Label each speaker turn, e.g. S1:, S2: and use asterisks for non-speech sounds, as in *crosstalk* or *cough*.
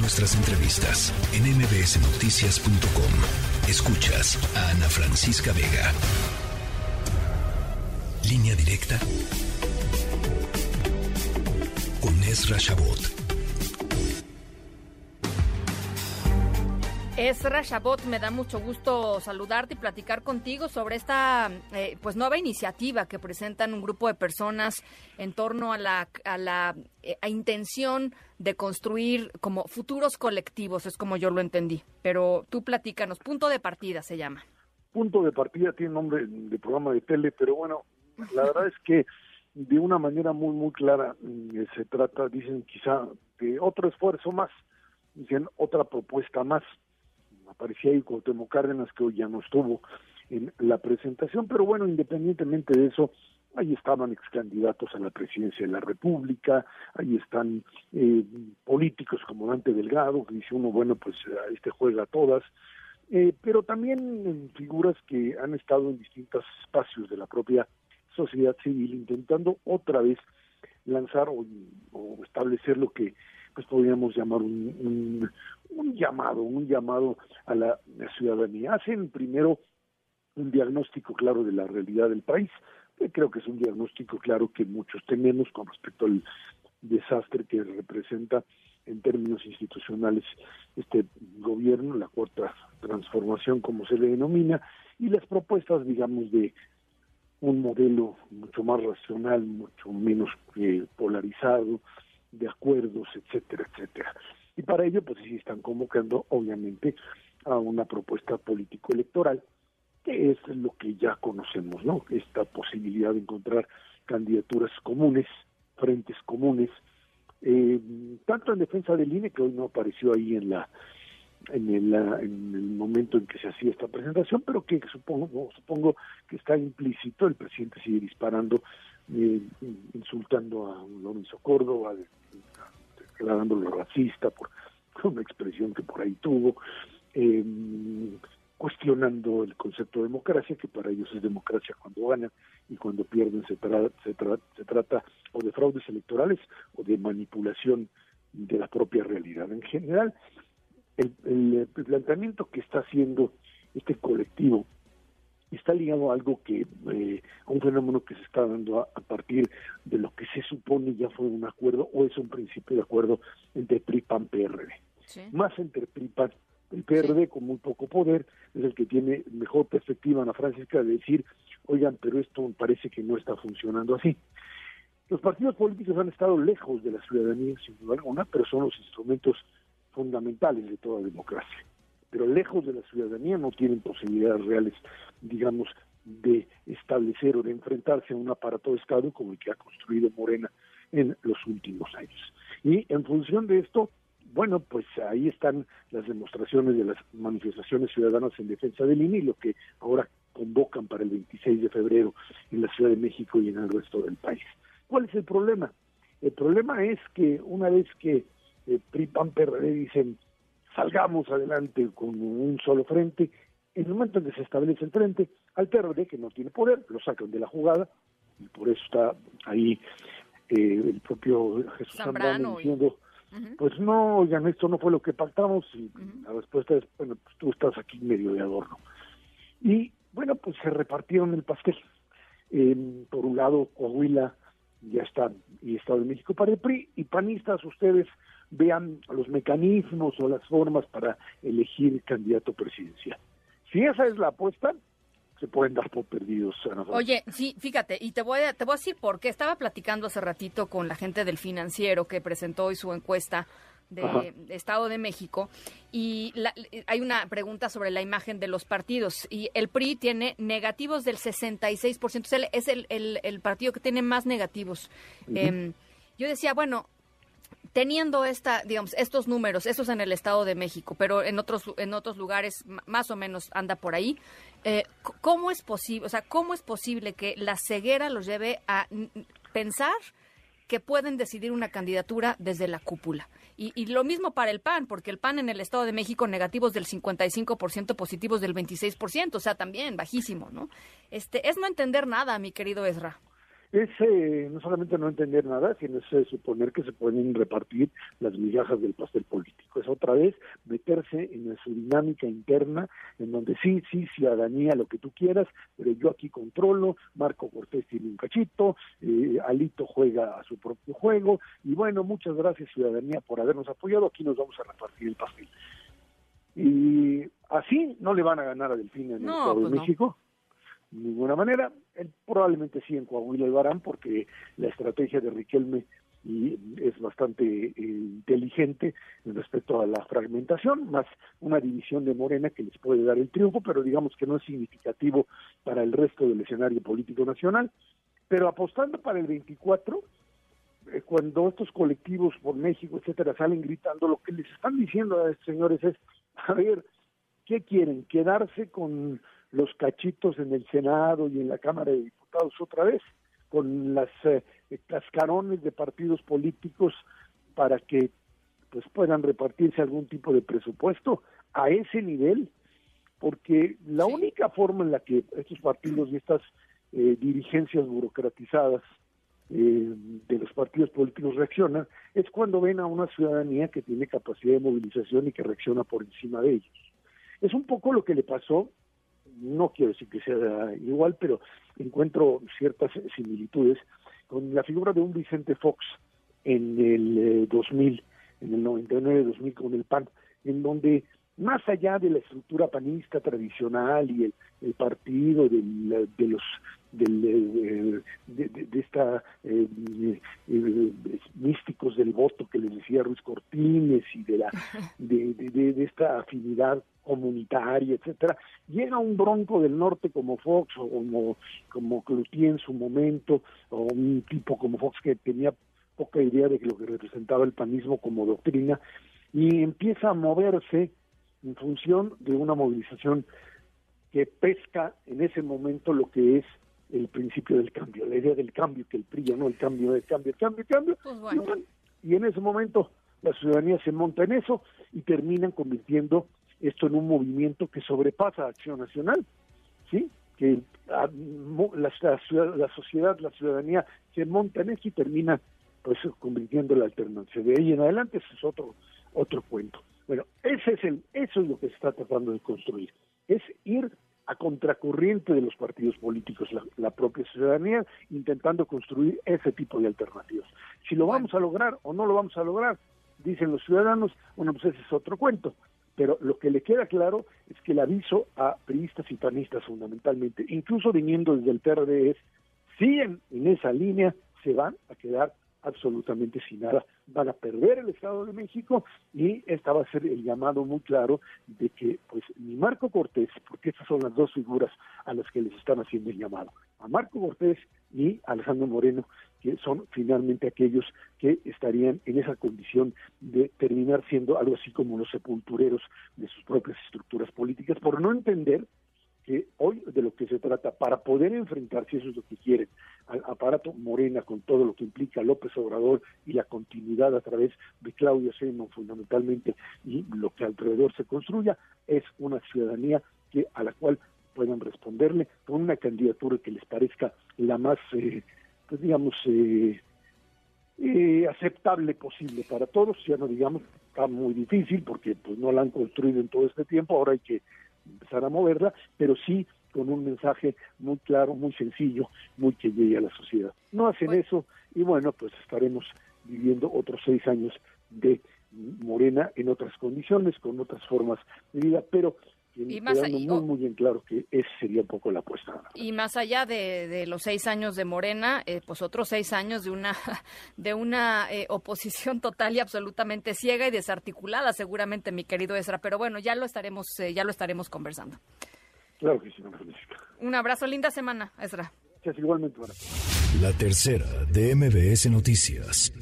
S1: Nuestras entrevistas en mbsnoticias.com. Escuchas a Ana Francisca Vega. Línea directa con Ezra.
S2: Ezra Shabot, me da mucho gusto saludarte y platicar contigo sobre esta eh, pues nueva iniciativa que presentan un grupo de personas en torno a la, a la eh, intención de construir como futuros colectivos, es como yo lo entendí. Pero tú platícanos, punto de partida se llama.
S3: Punto de partida tiene nombre de programa de tele, pero bueno, la verdad es que de una manera muy, muy clara mm, se trata, dicen quizá, de otro esfuerzo más, dicen otra propuesta más aparecía ahí Cuauhtémoc Cárdenas, que hoy ya no estuvo en la presentación, pero bueno, independientemente de eso, ahí estaban ex candidatos a la presidencia de la República, ahí están eh, políticos como Dante Delgado, que dice uno, bueno, pues este juega a todas, eh, pero también figuras que han estado en distintos espacios de la propia sociedad civil intentando otra vez lanzar o, o establecer lo que pues podríamos llamar un, llamado, un llamado a la, ciudadanía. Hacen primero un diagnóstico claro de la realidad del país, que creo que es un diagnóstico claro que muchos tenemos con respecto al desastre que representa en términos institucionales este gobierno, la cuarta transformación como se le denomina, y las propuestas, digamos, de un modelo mucho más racional, mucho menos eh, polarizado, de acuerdos, etcétera, etcétera. Y para ello, pues sí están convocando, obviamente, a una propuesta político-electoral, que es lo que ya conocemos, ¿no? Esta posibilidad de encontrar candidaturas comunes, frentes comunes, eh, tanto en defensa del INE, que hoy no apareció ahí en la en el, en el momento en que se hacía esta presentación, pero que supongo, supongo que está implícito, el presidente sigue disparando eh, insultando a Lorenzo Córdoba, declarándolo racista por *laughs* una expresión que por ahí tuvo, eh, cuestionando el concepto de democracia, que para ellos es democracia cuando ganan y cuando pierden se, se, se trata o de fraudes electorales o de manipulación de la propia realidad. En general, el planteamiento que está haciendo este colectivo está ligado a algo que, eh, a un fenómeno que se está dando a, partir de lo que se supone ya fue un acuerdo o es un principio de acuerdo entre PRI, PAN, PRD. Más entre PRI, PAN, el PRD con muy poco poder es el que tiene mejor perspectiva, Ana Francisca, de decir, oigan, pero esto parece que no está funcionando así. Los partidos políticos han estado lejos de la ciudadanía, sin duda alguna, pero son los instrumentos fundamentales de toda democracia pero lejos de la ciudadanía no tienen posibilidades reales, digamos, de establecer o de enfrentarse a un aparato de Estado como el que ha construido Morena en los últimos años. Y en función de esto, bueno, pues ahí están las demostraciones de las manifestaciones ciudadanas en defensa del INE lo que ahora convocan para el 26 de febrero en la Ciudad de México y en el resto del país. ¿Cuál es el problema? El problema es que una vez que eh, PRI, PRD dicen salgamos adelante con un solo frente. En el momento en que se establece el frente, al PRD, que no tiene poder, lo sacan de la jugada, y por eso está ahí eh, el propio Jesús Zambrano, diciendo, pues no, oigan, esto no fue lo que pactamos, y la respuesta es, bueno, pues tú estás aquí medio de adorno. Y bueno, pues se repartieron el pastel. por un lado, Coahuila ya está, y Estado de México para el PRI, y panistas, ustedes vean los mecanismos o las formas para elegir candidato presidencial. Si esa es la apuesta, se pueden dar por perdidos.
S2: Oye, sí, fíjate, y te voy, a, te voy a decir por qué. Estaba platicando hace ratito con la gente del financiero que presentó hoy su encuesta de, Estado de México y hay una pregunta sobre la imagen de los partidos y el PRI tiene negativos del 66%, es el, es el, el, partido que tiene más negativos. Em, yo decía, bueno, teniendo esta, digamos, estos números, estos en el Estado de México, pero en otros, en otros lugares más o menos anda por ahí, eh, ¿cómo es posible, o sea, cómo es posible que la ceguera los lleve a pensar que pueden decidir una candidatura desde la cúpula? Y, y, lo mismo para el PAN, porque el PAN en el Estado de México negativos del 55%, positivos del 26%, o sea, también bajísimo, ¿no? Este, es no entender nada, mi querido Ezra.
S3: Es eh, no solamente no entender nada, sino es eh, suponer que se pueden repartir las migajas del pastel político. Es otra vez meterse en su dinámica interna, en donde sí, sí, ciudadanía, lo que tú quieras, pero yo aquí controlo, Marco Cortés tiene un cachito, eh, Alito juega a su propio juego, y bueno, muchas gracias ciudadanía por habernos apoyado, aquí nos vamos a repartir el pastel. Y así no le van a ganar a Delfín en el Estado de pues México ninguna manera. Él probablemente sí en Coahuila lo harán porque la estrategia de Riquelme y es bastante eh, inteligente respecto a la fragmentación, más una división de Morena que les puede dar el triunfo, pero digamos que no es significativo para el resto del escenario político nacional. Pero apostando para el 24, eh, cuando estos colectivos por México, etcétera, salen gritando, lo que les están diciendo a estos señores es, a ver, ¿qué quieren? ¿Quedarse con los cachitos en el Senado y en la Cámara de Diputados otra vez, con las eh, cascarones de partidos políticos para que pues puedan repartirse algún tipo de presupuesto a ese nivel, porque la única forma en la que estos partidos y estas eh, dirigencias burocratizadas eh, de los partidos políticos reaccionan es cuando ven a una ciudadanía que tiene capacidad de movilización y que reacciona por encima de ellos. Es un poco lo que le pasó no quiero decir que sea igual, pero encuentro ciertas similitudes con la figura de un Vicente Fox en el 2000, eh, en el 99-2000 con el PAN, en donde más allá de la estructura panista tradicional y el, partido de los eh, de, de, esta eh, místicos del voto que les decía Ruiz Cortines y de la de, de, esta afinidad comunitaria, etcétera, llega un bronco del norte como Fox o como, como Cloutier en su momento, o un tipo como Fox que tenía poca idea de lo que representaba el panismo como doctrina, y empieza a moverse en función de una movilización que pesca en ese momento lo que es el principio del cambio, la idea del cambio, que el PRI no el cambio, el cambio, el cambio, el cambio. Pues y, en ese momento la ciudadanía se monta en eso y terminan convirtiendo esto en un movimiento que sobrepasa a Acción Nacional, ¿sí? Que la, la, sociedad, la ciudadanía se monta en eso y termina pues convirtiendo la alternancia. De ahí en adelante ese es otro otro cuento. Bueno, ese es el, eso es lo que se está tratando de construir, es ir a contracorriente de los partidos políticos, la, propia ciudadanía, intentando construir ese tipo de alternativas. Si lo vamos a lograr o no lo vamos a lograr, dicen los ciudadanos, bueno, pues ese es otro cuento. Pero lo que le queda claro es que el aviso a priistas y panistas fundamentalmente, incluso viniendo desde el PRD, es, siguen en esa línea, se van a quedar absolutamente sin nada. Van a perder el Estado de México y esta va a ser el llamado muy claro de que, pues, ni Marco Cortés, porque estas son las dos figuras a las que les están haciendo el llamado, a Marco Cortés y Alejandro Moreno, que son finalmente aquellos que estarían en esa condición de terminar siendo algo así como los sepultureros de sus propias estructuras políticas, por no entender que hoy de lo que se trata, para poder enfrentar, si eso es lo que quieren, al aparato Morena con todo lo que implica López Obrador y la continuidad a través de Claudia Sheinbaum fundamentalmente y lo que alrededor se construya, es una ciudadanía que a la cual puedan responderle con una candidatura que les parezca la más, eh, pues digamos, eh, eh, aceptable posible para todos, ya no digamos, está muy difícil porque pues no la han construido en todo este tiempo, ahora hay que empezar a moverla, pero sí con un mensaje muy claro, muy sencillo, muy que llegue a la sociedad. No hacen eso y bueno, pues estaremos viviendo otros seis años de Morena en otras condiciones, con otras formas de vida, pero y más muy, muy bien claro que ese sería un poco la apuesta.
S2: Y más allá de, los seis años de Morena, eh, pues otros seis años de una *laughs* de una eh, oposición total y absolutamente ciega y desarticulada, seguramente, mi querido Ezra. Pero bueno, ya lo estaremos eh, ya lo estaremos conversando.
S3: Claro que sí,
S2: Un abrazo, linda semana, Ezra.
S3: igualmente.
S1: La tercera de MBS Noticias.